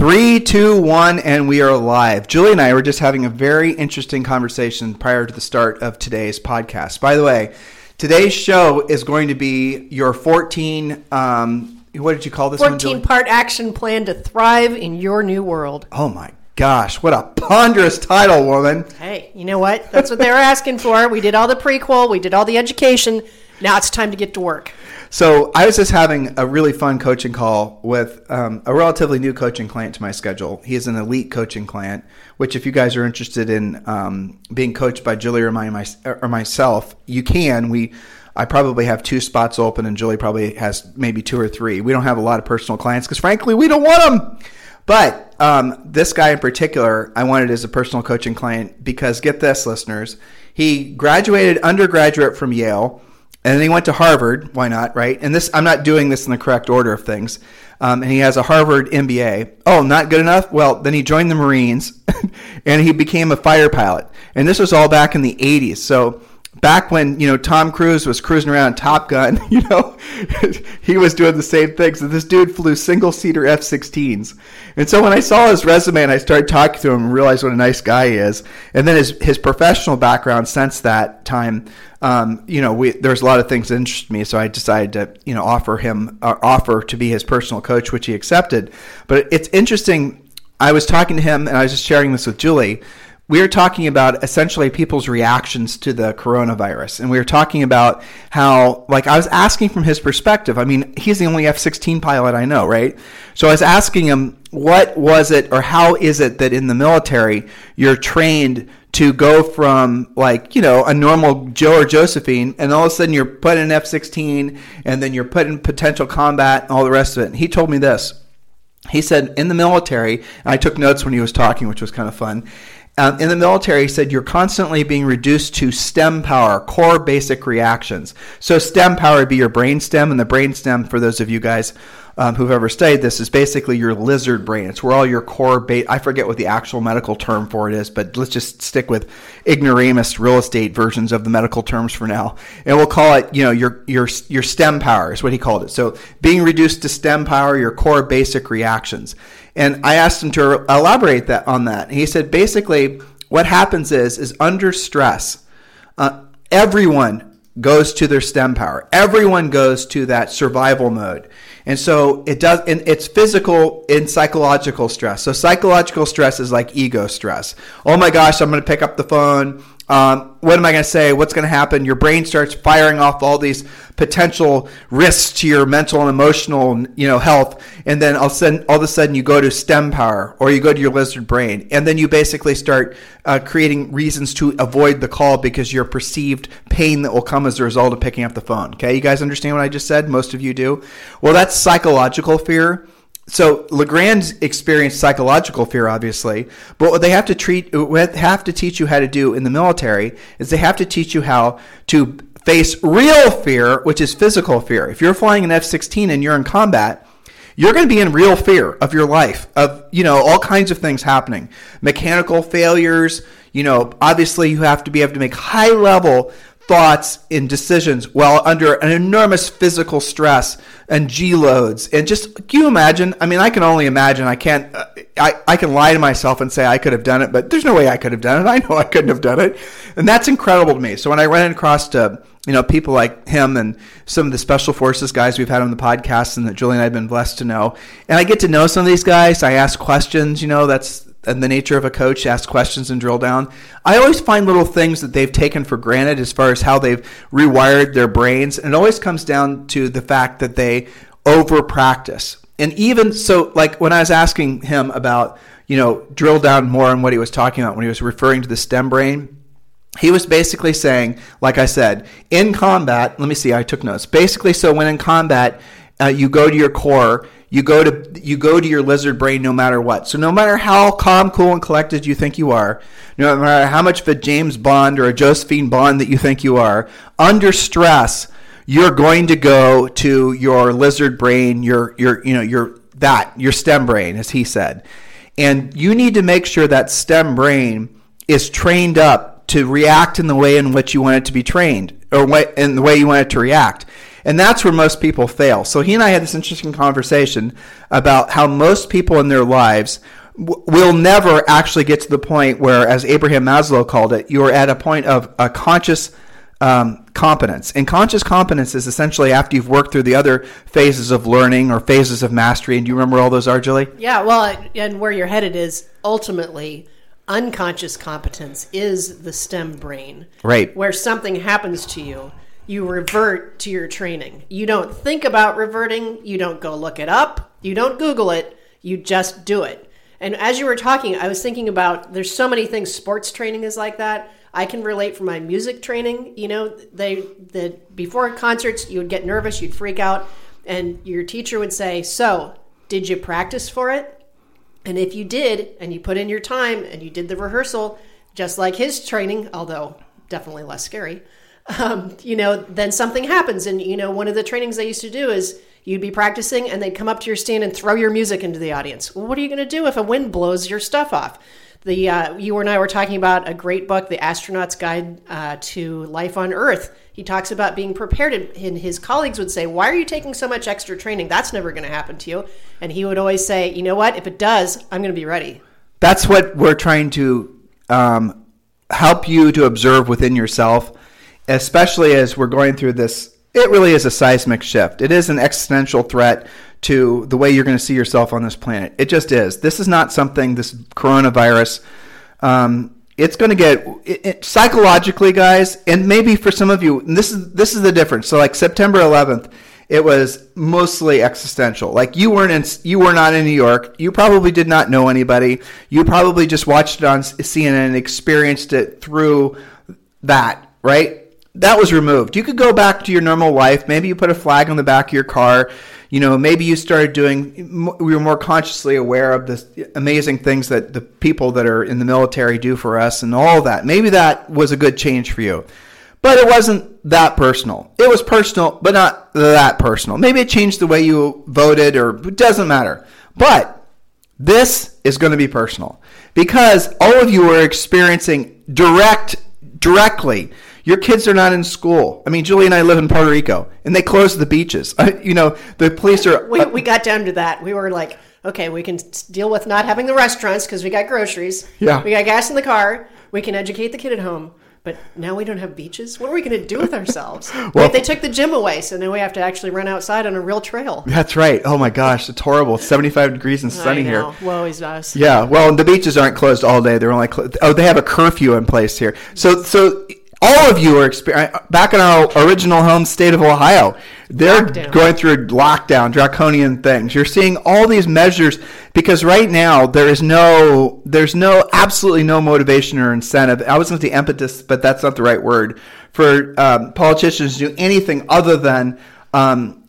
Three, two, one, and we are live. Julie and I were just having a very interesting conversation prior to the start of today's podcast. By the way, today's show is going to be your 14. Um, what did you call this 14 one, part action plan to thrive in your new world. Oh my gosh, what a ponderous title, woman. Hey, you know what? That's what they were asking for. We did all the prequel, we did all the education. Now it's time to get to work. So I was just having a really fun coaching call with um, a relatively new coaching client to my schedule. He is an elite coaching client, which if you guys are interested in um, being coached by Julie or, my, or myself, you can. We I probably have two spots open, and Julie probably has maybe two or three. We don't have a lot of personal clients because, frankly, we don't want them. But um, this guy in particular, I wanted as a personal coaching client because get this, listeners, he graduated undergraduate from Yale and then he went to Harvard. Why not, right? And this, I'm not doing this in the correct order of things. Um, and he has a Harvard MBA. Oh, not good enough? Well, then he joined the Marines and he became a fighter pilot. And this was all back in the 80s. So back when you know Tom Cruise was cruising around Top Gun, you know, he was doing the same thing. So this dude flew single seater F-16s, and so when I saw his resume and I started talking to him and realized what a nice guy he is, and then his his professional background since that time. Um, you know, we, there's a lot of things that interest me, so I decided to, you know, offer him uh, offer to be his personal coach, which he accepted. But it's interesting. I was talking to him, and I was just sharing this with Julie we are talking about essentially people's reactions to the coronavirus. And we were talking about how, like, I was asking from his perspective. I mean, he's the only F 16 pilot I know, right? So I was asking him, what was it or how is it that in the military you're trained to go from, like, you know, a normal Joe or Josephine, and all of a sudden you're put in an F 16 and then you're put in potential combat and all the rest of it? And he told me this. He said, in the military, and I took notes when he was talking, which was kind of fun um, in the military, he said you're constantly being reduced to STEM power, core basic reactions. So STEM power would be your brain stem, and the brain stem, for those of you guys um, who've ever studied this, is basically your lizard brain. It's where all your core, ba- I forget what the actual medical term for it is, but let's just stick with ignoramus real estate versions of the medical terms for now, and we'll call it, you know, your your your STEM power is what he called it. So being reduced to STEM power, your core basic reactions. And I asked him to elaborate that on that. And he said basically what happens is is under stress, uh, everyone goes to their stem power. Everyone goes to that survival mode. And so it does and it's physical and psychological stress. So psychological stress is like ego stress. Oh my gosh, I'm going to pick up the phone. Um, what am I going to say? What's going to happen? Your brain starts firing off all these potential risks to your mental and emotional, you know, health, and then all of a sudden, all of a sudden, you go to stem power or you go to your lizard brain, and then you basically start uh, creating reasons to avoid the call because your perceived pain that will come as a result of picking up the phone. Okay, you guys understand what I just said? Most of you do. Well, that's psychological fear so Legrand experienced psychological fear, obviously, but what they have to treat, what have to teach you how to do in the military is they have to teach you how to face real fear, which is physical fear. If you're flying an F-16 and you're in combat, you're going to be in real fear of your life, of you know all kinds of things happening, mechanical failures. You know, obviously you have to be able to make high level thoughts and decisions while under an enormous physical stress and G loads. And just, can you imagine? I mean, I can only imagine. I can't, uh, I, I can lie to myself and say I could have done it, but there's no way I could have done it. I know I couldn't have done it. And that's incredible to me. So when I ran across to, you know, people like him and some of the special forces guys we've had on the podcast and that Julie and I have been blessed to know. And I get to know some of these guys. I ask questions, you know, that's, and the nature of a coach, ask questions and drill down. I always find little things that they've taken for granted as far as how they've rewired their brains. And it always comes down to the fact that they over practice. And even so, like when I was asking him about, you know, drill down more on what he was talking about when he was referring to the stem brain, he was basically saying, like I said, in combat, let me see, I took notes. Basically, so when in combat, uh, you go to your core. You go to you go to your lizard brain no matter what. So no matter how calm, cool, and collected you think you are, no matter how much of a James Bond or a Josephine Bond that you think you are, under stress, you're going to go to your lizard brain, your your you know your that your stem brain, as he said, and you need to make sure that stem brain is trained up to react in the way in which you want it to be trained, or in the way you want it to react. And that's where most people fail. So he and I had this interesting conversation about how most people in their lives w- will never actually get to the point where, as Abraham Maslow called it, you're at a point of a conscious um, competence. And conscious competence is essentially after you've worked through the other phases of learning or phases of mastery. And do you remember all those are, Julie? Yeah, well, and where you're headed is ultimately unconscious competence is the STEM brain. Right. Where something happens to you you revert to your training. You don't think about reverting, you don't go look it up, you don't Google it, you just do it. And as you were talking, I was thinking about there's so many things sports training is like that. I can relate from my music training. You know, they the before concerts you would get nervous, you'd freak out, and your teacher would say, "So, did you practice for it?" And if you did, and you put in your time and you did the rehearsal, just like his training, although definitely less scary, um, you know, then something happens. And, you know, one of the trainings I used to do is you'd be practicing and they'd come up to your stand and throw your music into the audience. Well, what are you going to do if a wind blows your stuff off? The uh, you and I were talking about a great book, The Astronaut's Guide uh, to Life on Earth. He talks about being prepared, and his colleagues would say, "Why are you taking so much extra training? That's never going to happen to you." And he would always say, "You know what? If it does, I'm going to be ready." That's what we're trying to um, help you to observe within yourself especially as we're going through this. It really is a seismic shift. It is an existential threat to the way you're going to see yourself on this planet. It just is. This is not something, this coronavirus, um, it's going to get it, it, psychologically, guys, and maybe for some of you, this is this is the difference. So, like September 11th, it was mostly existential. Like you weren't in, you were not in New York. You probably did not know anybody. You probably just watched it on CNN and experienced it through that, right? That was removed. You could go back to your normal life. Maybe you put a flag on the back of your car. You know, maybe you started doing, we were more consciously aware of the amazing things that the people that are in the military do for us and all that. Maybe that was a good change for you. But it wasn't that personal. It was personal, but not that personal. Maybe it changed the way you voted or it doesn't matter. But this is going to be personal because all of you are experiencing direct, directly your kids are not in school. I mean, Julie and I live in Puerto Rico, and they closed the beaches. Uh, you know, the police are. We, uh, we got down to that. We were like, okay, we can deal with not having the restaurants because we got groceries. Yeah. We got gas in the car. We can educate the kid at home. But now we don't have beaches. What are we going to do with ourselves? well, Wait, they took the gym away, so now we have to actually run outside on a real trail. That's right. Oh my gosh, it's horrible. It's 75 degrees and sunny here. Woe is us. Yeah. Well, the beaches aren't closed all day. They're only clo- oh, they have a curfew in place here. So so all of you are experiencing back in our original home state of Ohio. They're lockdown. going through lockdown, draconian things. You're seeing all these measures because right now there is no, there's no, absolutely no motivation or incentive. I was going to say impetus, but that's not the right word for um, politicians to do anything other than um,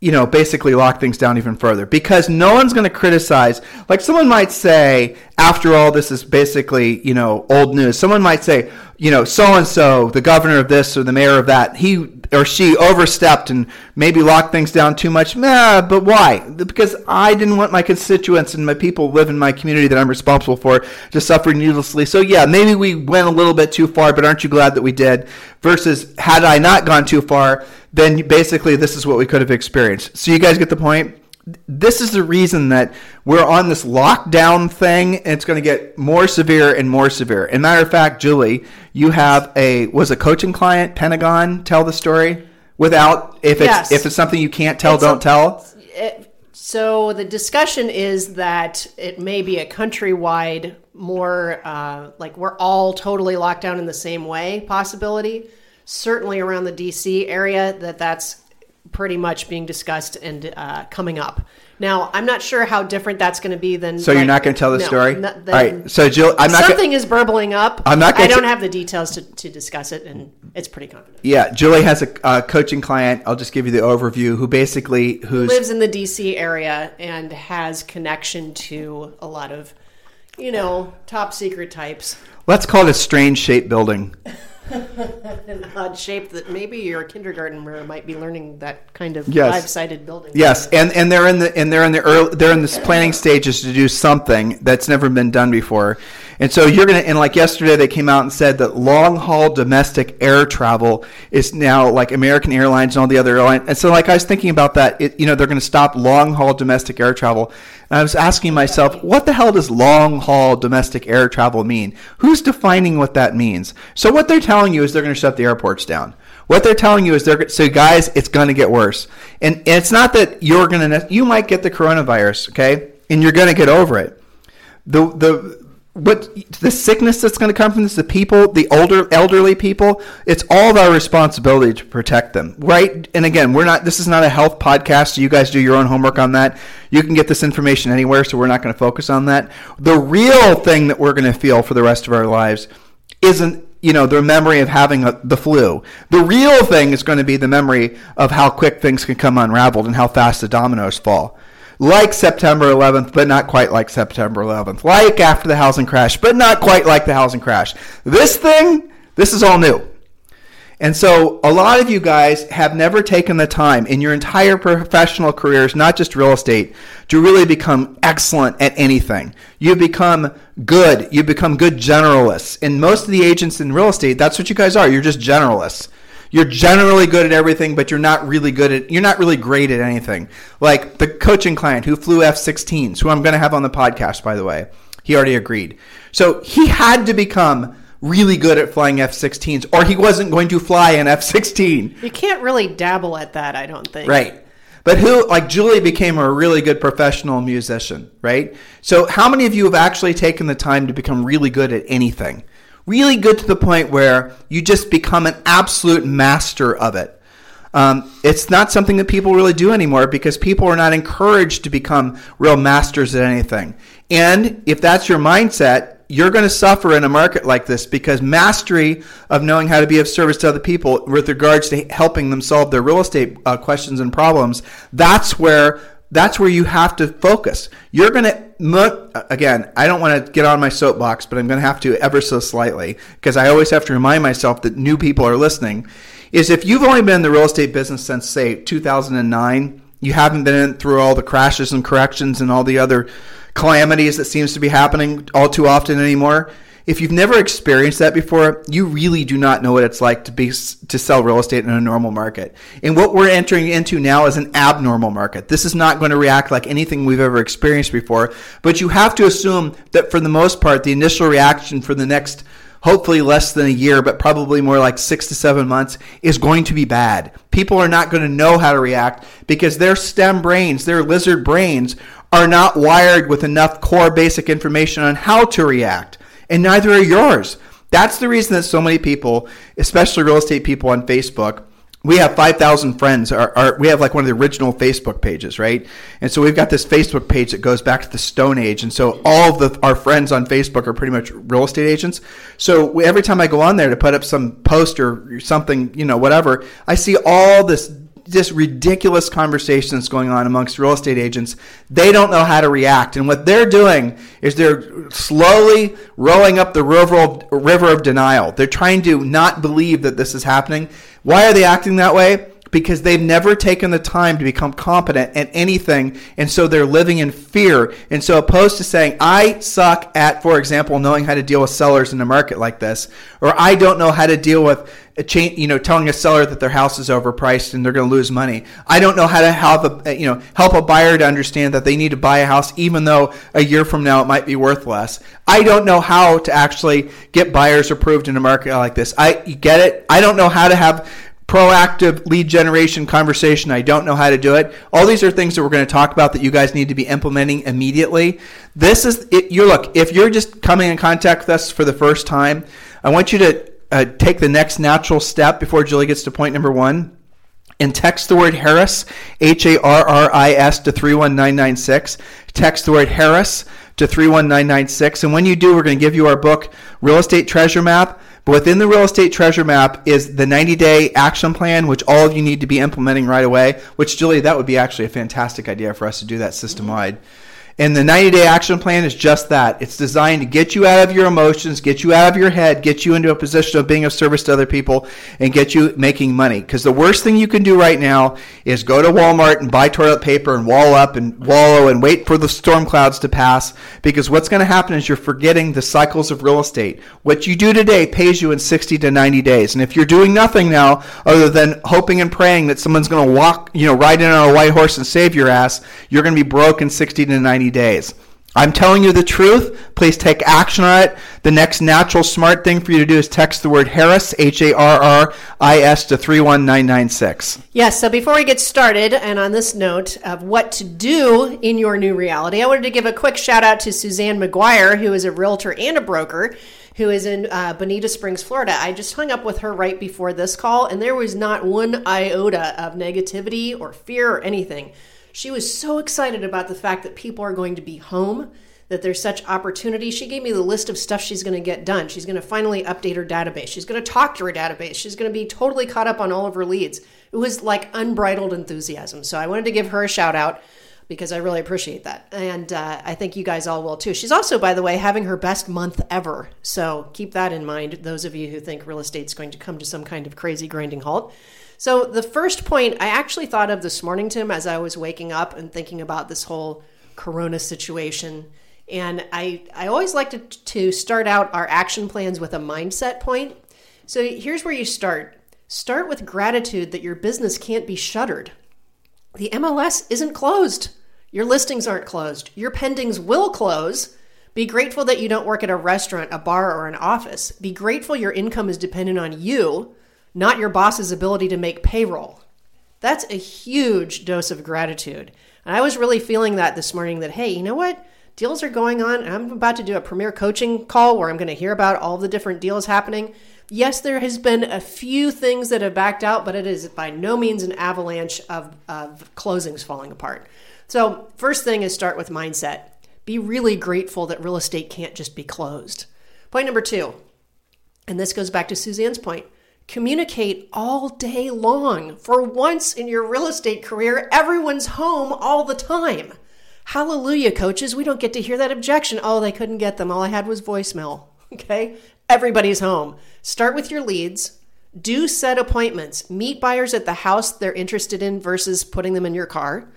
you know, basically lock things down even further because no one's going to criticize. Like someone might say, after all this is basically, you know, old news, someone might say, you know, so and so, the governor of this or the mayor of that, he or she overstepped and maybe locked things down too much. Nah, but why? Because I didn't want my constituents and my people live in my community that I'm responsible for to suffer needlessly. So yeah, maybe we went a little bit too far, but aren't you glad that we did? Versus had I not gone too far, then basically this is what we could have experienced. So you guys get the point? This is the reason that we're on this lockdown thing, and it's going to get more severe and more severe. And matter of fact, Julie, you have a was a coaching client, Pentagon. Tell the story without if it's yes. if it's something you can't tell, it's don't a, tell. It, so the discussion is that it may be a countrywide, more uh, like we're all totally locked down in the same way possibility certainly around the DC area that that's pretty much being discussed and uh, coming up. Now, I'm not sure how different that's going to be than. So you're not going to tell the no, story? no, All then- right. So Jill, I'm not. Gonna, Something is burbling up. I'm not I gonna don't t- have the details to, to discuss it, and it's pretty confident. yeah, Julie has a uh, coaching client. I'll just give you the overview. Who basically who's Lives in the D.C. area and has connection to a lot of, you know, top secret types. let's call it a strange shaped building. An odd shape that maybe your kindergartner might be learning that kind of Yes. five-sided building. Yes, and, and they're in the and they're in the early they're in the planning stages to do something that's never been done before, and so you're gonna and like yesterday they came out and said that long haul domestic air travel is now like American Airlines and all the other airlines, and so like I was thinking about that, it, you know they're gonna stop long haul domestic air travel, and I was asking myself, what the hell does long haul domestic air travel mean? Who's defining what that means? So what they're telling you is they're gonna shut the airports down. What they're telling you is they're so guys, it's going to get worse, and, and it's not that you're going to you might get the coronavirus, okay, and you're going to get over it. The the what the sickness that's going to come from this, the people, the older elderly people, it's all of our responsibility to protect them, right? And again, we're not. This is not a health podcast, so you guys do your own homework on that. You can get this information anywhere, so we're not going to focus on that. The real thing that we're going to feel for the rest of our lives isn't you know the memory of having a, the flu. The real thing is going to be the memory of how quick things can come unraveled and how fast the dominoes fall. Like September 11th, but not quite like September 11th. Like after the housing crash, but not quite like the housing crash. This thing, this is all new. And so a lot of you guys have never taken the time in your entire professional careers, not just real estate, to really become excellent at anything. You've become good. You've become good generalists. And most of the agents in real estate, that's what you guys are. You're just generalists. You're generally good at everything, but you're not really good at, you're not really great at anything. Like the coaching client who flew F-16s, who I'm going to have on the podcast, by the way. He already agreed. So he had to become really good at flying F-16s, or he wasn't going to fly an F-16. You can't really dabble at that, I don't think. Right. But who, like Julie became a really good professional musician, right? So how many of you have actually taken the time to become really good at anything? Really good to the point where you just become an absolute master of it. Um, it's not something that people really do anymore because people are not encouraged to become real masters at anything. And if that's your mindset, you're going to suffer in a market like this because mastery of knowing how to be of service to other people with regards to helping them solve their real estate uh, questions and problems, that's where that's where you have to focus. You're going to look again, I don't want to get on my soapbox, but I'm going to have to ever so slightly because I always have to remind myself that new people are listening. Is if you've only been in the real estate business since say 2009, you haven't been through all the crashes and corrections and all the other calamities that seems to be happening all too often anymore. If you've never experienced that before, you really do not know what it's like to be to sell real estate in a normal market. And what we're entering into now is an abnormal market. This is not going to react like anything we've ever experienced before, but you have to assume that for the most part the initial reaction for the next hopefully less than a year, but probably more like six to seven months, is going to be bad. People are not going to know how to react because their STEM brains, their lizard brains, are not wired with enough core basic information on how to react. And neither are yours. That's the reason that so many people, especially real estate people on Facebook, we have 5,000 friends. Our, we have like one of the original Facebook pages, right? And so we've got this Facebook page that goes back to the Stone Age. And so all the, our friends on Facebook are pretty much real estate agents. So we, every time I go on there to put up some post or something, you know, whatever, I see all this just ridiculous conversations going on amongst real estate agents. They don't know how to react. And what they're doing is they're slowly rolling up the river of, river of denial. They're trying to not believe that this is happening. Why are they acting that way? Because they've never taken the time to become competent at anything, and so they're living in fear. And so, opposed to saying, I suck at, for example, knowing how to deal with sellers in a market like this, or I don't know how to deal with you know, telling a seller that their house is overpriced and they're going to lose money. I don't know how to help a, uh, you know, help a buyer to understand that they need to buy a house even though a year from now it might be worth less. I don't know how to actually get buyers approved in a market like this. I get it. I don't know how to have proactive lead generation conversation. I don't know how to do it. All these are things that we're going to talk about that you guys need to be implementing immediately. This is it, you look, if you're just coming in contact with us for the first time, I want you to uh, take the next natural step before Julie gets to point number one. and text the word Harris, H A R R I S, to 31996. Text the word Harris to 31996. And when you do, we're going to give you our book, Real Estate Treasure Map. But within the Real Estate Treasure Map is the 90 day action plan, which all of you need to be implementing right away. Which, Julie, that would be actually a fantastic idea for us to do that system wide. And the 90 day action plan is just that. It's designed to get you out of your emotions, get you out of your head, get you into a position of being of service to other people, and get you making money. Because the worst thing you can do right now is go to Walmart and buy toilet paper and wall up and wallow and wait for the storm clouds to pass. Because what's going to happen is you're forgetting the cycles of real estate. What you do today pays you in 60 to 90 days. And if you're doing nothing now other than hoping and praying that someone's going to walk, you know, ride in on a white horse and save your ass, you're going to be broke in 60 to 90 days. I'm telling you the truth. Please take action on it. The next natural smart thing for you to do is text the word Harris, H A R R I S, to 31996. Yes, so before we get started, and on this note of what to do in your new reality, I wanted to give a quick shout out to Suzanne McGuire, who is a realtor and a broker who is in uh, Bonita Springs, Florida. I just hung up with her right before this call, and there was not one iota of negativity or fear or anything. She was so excited about the fact that people are going to be home, that there's such opportunity. She gave me the list of stuff she's going to get done. She's going to finally update her database. She's going to talk to her database. She's going to be totally caught up on all of her leads. It was like unbridled enthusiasm. So I wanted to give her a shout out because I really appreciate that. And uh, I think you guys all will too. She's also, by the way, having her best month ever. So keep that in mind, those of you who think real estate's going to come to some kind of crazy grinding halt. So, the first point I actually thought of this morning, Tim, as I was waking up and thinking about this whole corona situation. And I, I always like to, to start out our action plans with a mindset point. So, here's where you start start with gratitude that your business can't be shuttered. The MLS isn't closed, your listings aren't closed, your pendings will close. Be grateful that you don't work at a restaurant, a bar, or an office. Be grateful your income is dependent on you not your boss's ability to make payroll. That's a huge dose of gratitude. And I was really feeling that this morning that, hey, you know what? Deals are going on. I'm about to do a premier coaching call where I'm going to hear about all the different deals happening. Yes, there has been a few things that have backed out, but it is by no means an avalanche of, of closings falling apart. So, first thing is start with mindset. Be really grateful that real estate can't just be closed. Point number two, and this goes back to Suzanne's point Communicate all day long. For once in your real estate career, everyone's home all the time. Hallelujah, coaches. We don't get to hear that objection. Oh, they couldn't get them. All I had was voicemail. Okay? Everybody's home. Start with your leads. Do set appointments. Meet buyers at the house they're interested in versus putting them in your car.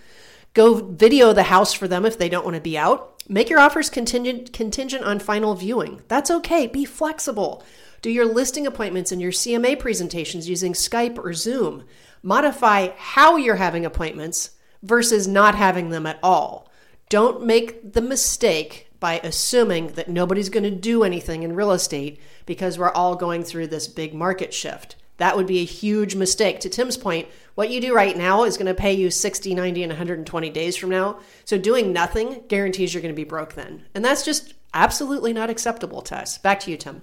Go video the house for them if they don't want to be out. Make your offers contingent contingent on final viewing. That's okay. Be flexible. Do your listing appointments and your CMA presentations using Skype or Zoom. Modify how you're having appointments versus not having them at all. Don't make the mistake by assuming that nobody's going to do anything in real estate because we're all going through this big market shift. That would be a huge mistake. To Tim's point, what you do right now is going to pay you 60, 90, and 120 days from now. So doing nothing guarantees you're going to be broke then. And that's just absolutely not acceptable to us. Back to you, Tim.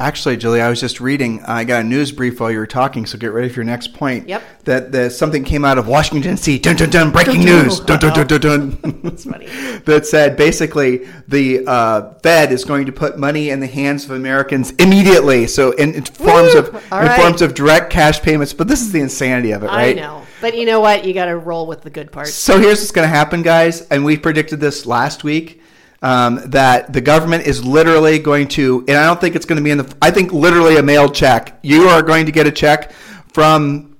Actually, Julie, I was just reading. I got a news brief while you were talking, so get ready for your next point. Yep. That, that something came out of Washington D.C. Dun dun dun! Breaking news. Dun dun dun dun dun. That's funny. that said, basically, the uh, Fed is going to put money in the hands of Americans immediately. So in, in forms Woo! of All in right. forms of direct cash payments. But this is the insanity of it, right? I know. But you know what? You got to roll with the good parts. So here's what's going to happen, guys, and we predicted this last week. Um, that the government is literally going to, and I don't think it's going to be in the, I think literally a mail check. You are going to get a check from,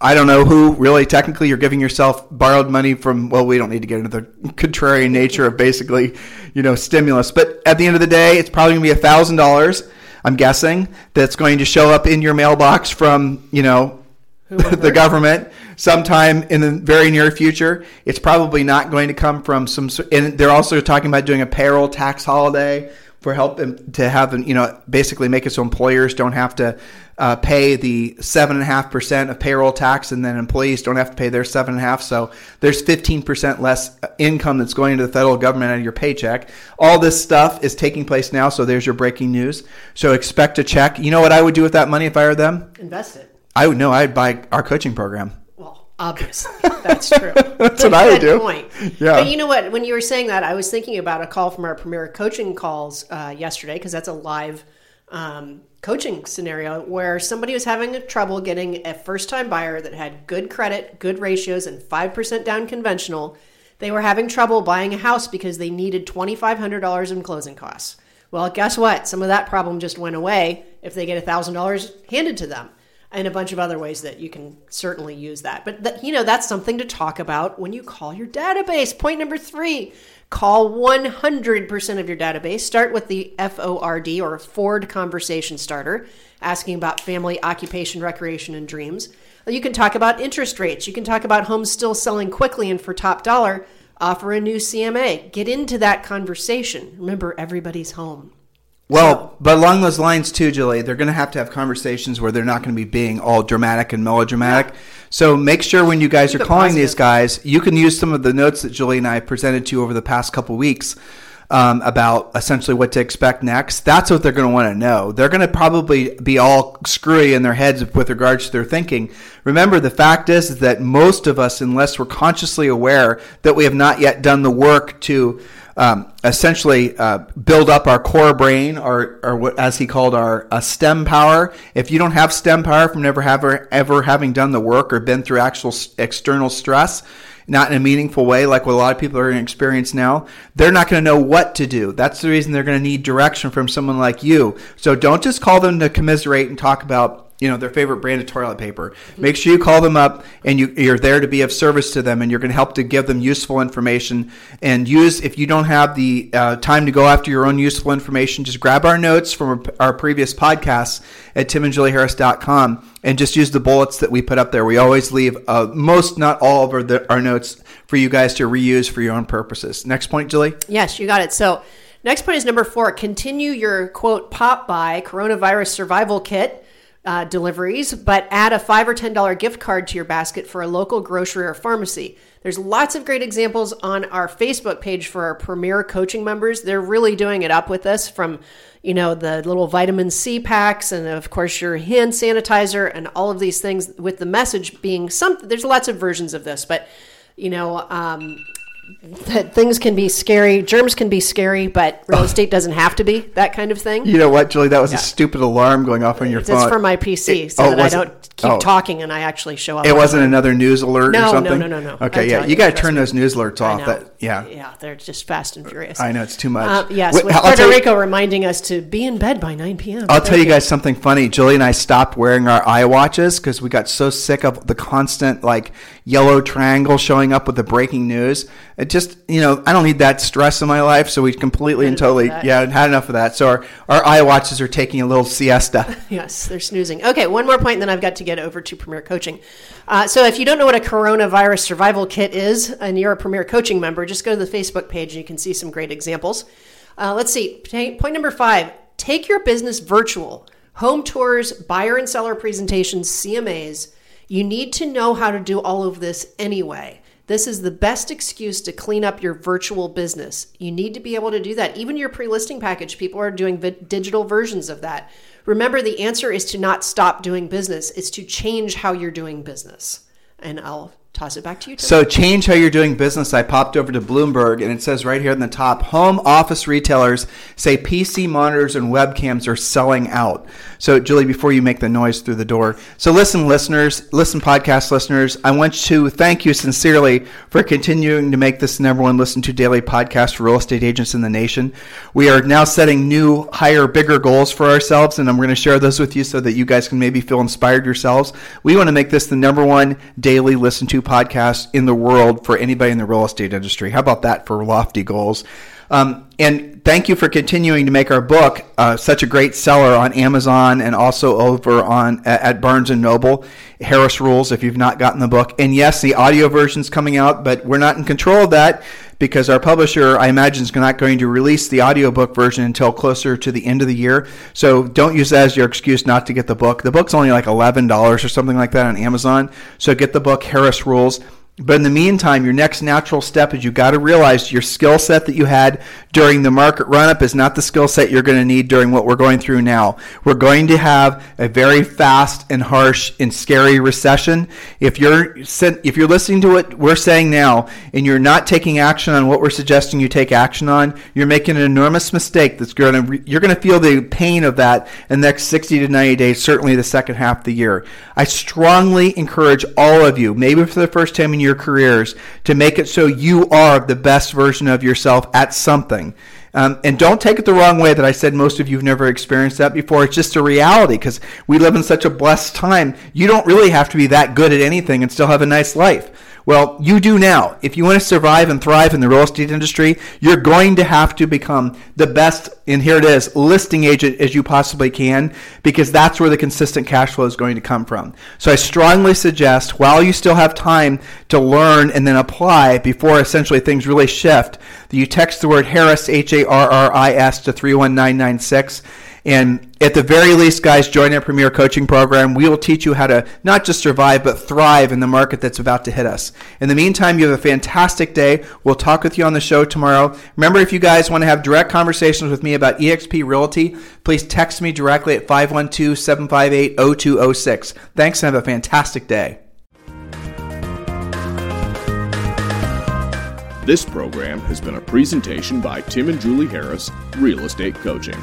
I don't know who, really, technically, you're giving yourself borrowed money from, well, we don't need to get into the contrarian nature of basically, you know, stimulus. But at the end of the day, it's probably going to be a $1,000, I'm guessing, that's going to show up in your mailbox from, you know, the government sometime in the very near future. It's probably not going to come from some. And they're also talking about doing a payroll tax holiday for help them to have them, you know, basically make it so employers don't have to uh, pay the seven and a half percent of payroll tax, and then employees don't have to pay their seven and a half. So there's 15 percent less income that's going to the federal government out of your paycheck. All this stuff is taking place now. So there's your breaking news. So expect a check. You know what I would do with that money if I were them? Invest it. I would know. I'd buy our coaching program. Obviously, that's true. That's what I do. Point. Yeah. But you know what? When you were saying that, I was thinking about a call from our premier coaching calls uh, yesterday because that's a live um, coaching scenario where somebody was having trouble getting a first time buyer that had good credit, good ratios, and 5% down conventional. They were having trouble buying a house because they needed $2,500 in closing costs. Well, guess what? Some of that problem just went away if they get $1,000 handed to them and a bunch of other ways that you can certainly use that. But that, you know, that's something to talk about when you call your database. Point number 3, call 100% of your database. Start with the FORD or Ford conversation starter, asking about family, occupation, recreation and dreams. You can talk about interest rates. You can talk about homes still selling quickly and for top dollar. Offer a new CMA. Get into that conversation. Remember, everybody's home. Well, but along those lines too, Julie, they're going to have to have conversations where they're not going to be being all dramatic and melodramatic. So make sure when you guys are calling these guys, you can use some of the notes that Julie and I presented to you over the past couple weeks um, about essentially what to expect next. That's what they're going to want to know. They're going to probably be all screwy in their heads with regards to their thinking. Remember, the fact is, is that most of us, unless we're consciously aware that we have not yet done the work to um, essentially uh, build up our core brain, or, or what, as he called our uh, STEM power. If you don't have STEM power from never ever, ever having done the work or been through actual external stress, not in a meaningful way, like what a lot of people are going to experience now, they're not going to know what to do. That's the reason they're going to need direction from someone like you. So don't just call them to commiserate and talk about you know their favorite brand of toilet paper. Make sure you call them up and you, you're there to be of service to them, and you're going to help to give them useful information. And use if you don't have the uh, time to go after your own useful information, just grab our notes from our, our previous podcasts at timandjulieharris.com and just use the bullets that we put up there. We always leave uh, most, not all of our, the, our notes for you guys to reuse for your own purposes. Next point, Julie. Yes, you got it. So, next point is number four continue your quote pop by coronavirus survival kit. Uh, deliveries, but add a five or ten dollar gift card to your basket for a local grocery or pharmacy. There's lots of great examples on our Facebook page for our premier coaching members. They're really doing it up with us from, you know, the little vitamin C packs and of course your hand sanitizer and all of these things with the message being some. There's lots of versions of this, but you know, um, that things can be scary, germs can be scary, but real estate doesn't have to be that kind of thing. You know what, Julie? That was a stupid alarm going off on your It's phone. It's for my PC, It- so oh, that I don't keep Oh. talking and I actually show up. It wasn't another news alert No, or something. no, no, no. no. Okay, I'm yeah, you got to turn me. those news alerts off. That yeah, yeah, they're just fast and furious. I know it's too much. Uh, yes, Wait, with I'll Puerto tell you- Rico reminding us to be in bed by 9 p.m. I'll tell you guys something funny. Julie and I stopped wearing our iWatches because we got so sick of the constant like yellow triangle showing up with the breaking news. It just, you know, I don't need that stress in my life. So we completely and Had enough of totally, yeah, had enough of that. So our, our iWatches are taking a little siesta. Yes, they're snoozing. Okay, one more point, then I've got to get over to Premier Coaching. Uh, so, if you don't know what a coronavirus survival kit is, and you're a Premier Coaching member, just go to the Facebook page and you can see some great examples. Uh, let's see. Point number five take your business virtual. Home tours, buyer and seller presentations, CMAs. You need to know how to do all of this anyway. This is the best excuse to clean up your virtual business. You need to be able to do that. Even your pre listing package, people are doing vi- digital versions of that. Remember, the answer is to not stop doing business, it's to change how you're doing business. And I'll toss it back to you. Tim. So change how you're doing business. I popped over to Bloomberg and it says right here in the top, home office retailers say PC monitors and webcams are selling out. So Julie, before you make the noise through the door. So listen, listeners, listen, podcast listeners, I want to thank you sincerely for continuing to make this number one listen to daily podcast for real estate agents in the nation. We are now setting new, higher, bigger goals for ourselves, and I'm going to share those with you so that you guys can maybe feel inspired yourselves. We want to make this the number one daily listen to podcast in the world for anybody in the real estate industry. How about that for lofty goals? Um, and thank you for continuing to make our book uh, such a great seller on Amazon and also over on at Barnes and Noble. Harris Rules. If you've not gotten the book, and yes, the audio version's coming out, but we're not in control of that because our publisher, I imagine, is not going to release the audiobook version until closer to the end of the year. So don't use that as your excuse not to get the book. The book's only like eleven dollars or something like that on Amazon. So get the book Harris Rules. But in the meantime, your next natural step is you got to realize your skill set that you had during the market run up is not the skill set you're going to need during what we're going through now. We're going to have a very fast and harsh and scary recession. If you're if you're listening to what we're saying now and you're not taking action on what we're suggesting you take action on, you're making an enormous mistake that's going to you're going to feel the pain of that in the next 60 to 90 days, certainly the second half of the year. I strongly encourage all of you, maybe for the first time in your careers to make it so you are the best version of yourself at something. Um, and don't take it the wrong way that I said most of you have never experienced that before. It's just a reality because we live in such a blessed time. You don't really have to be that good at anything and still have a nice life. Well, you do now. If you want to survive and thrive in the real estate industry, you're going to have to become the best, and here it is, listing agent as you possibly can, because that's where the consistent cash flow is going to come from. So I strongly suggest, while you still have time to learn and then apply before essentially things really shift, that you text the word Harris, H A R R I S, to 31996 and at the very least, guys, join our Premier Coaching Program. We will teach you how to not just survive, but thrive in the market that's about to hit us. In the meantime, you have a fantastic day. We'll talk with you on the show tomorrow. Remember, if you guys want to have direct conversations with me about eXp Realty, please text me directly at 512 758 0206. Thanks and have a fantastic day. This program has been a presentation by Tim and Julie Harris, Real Estate Coaching.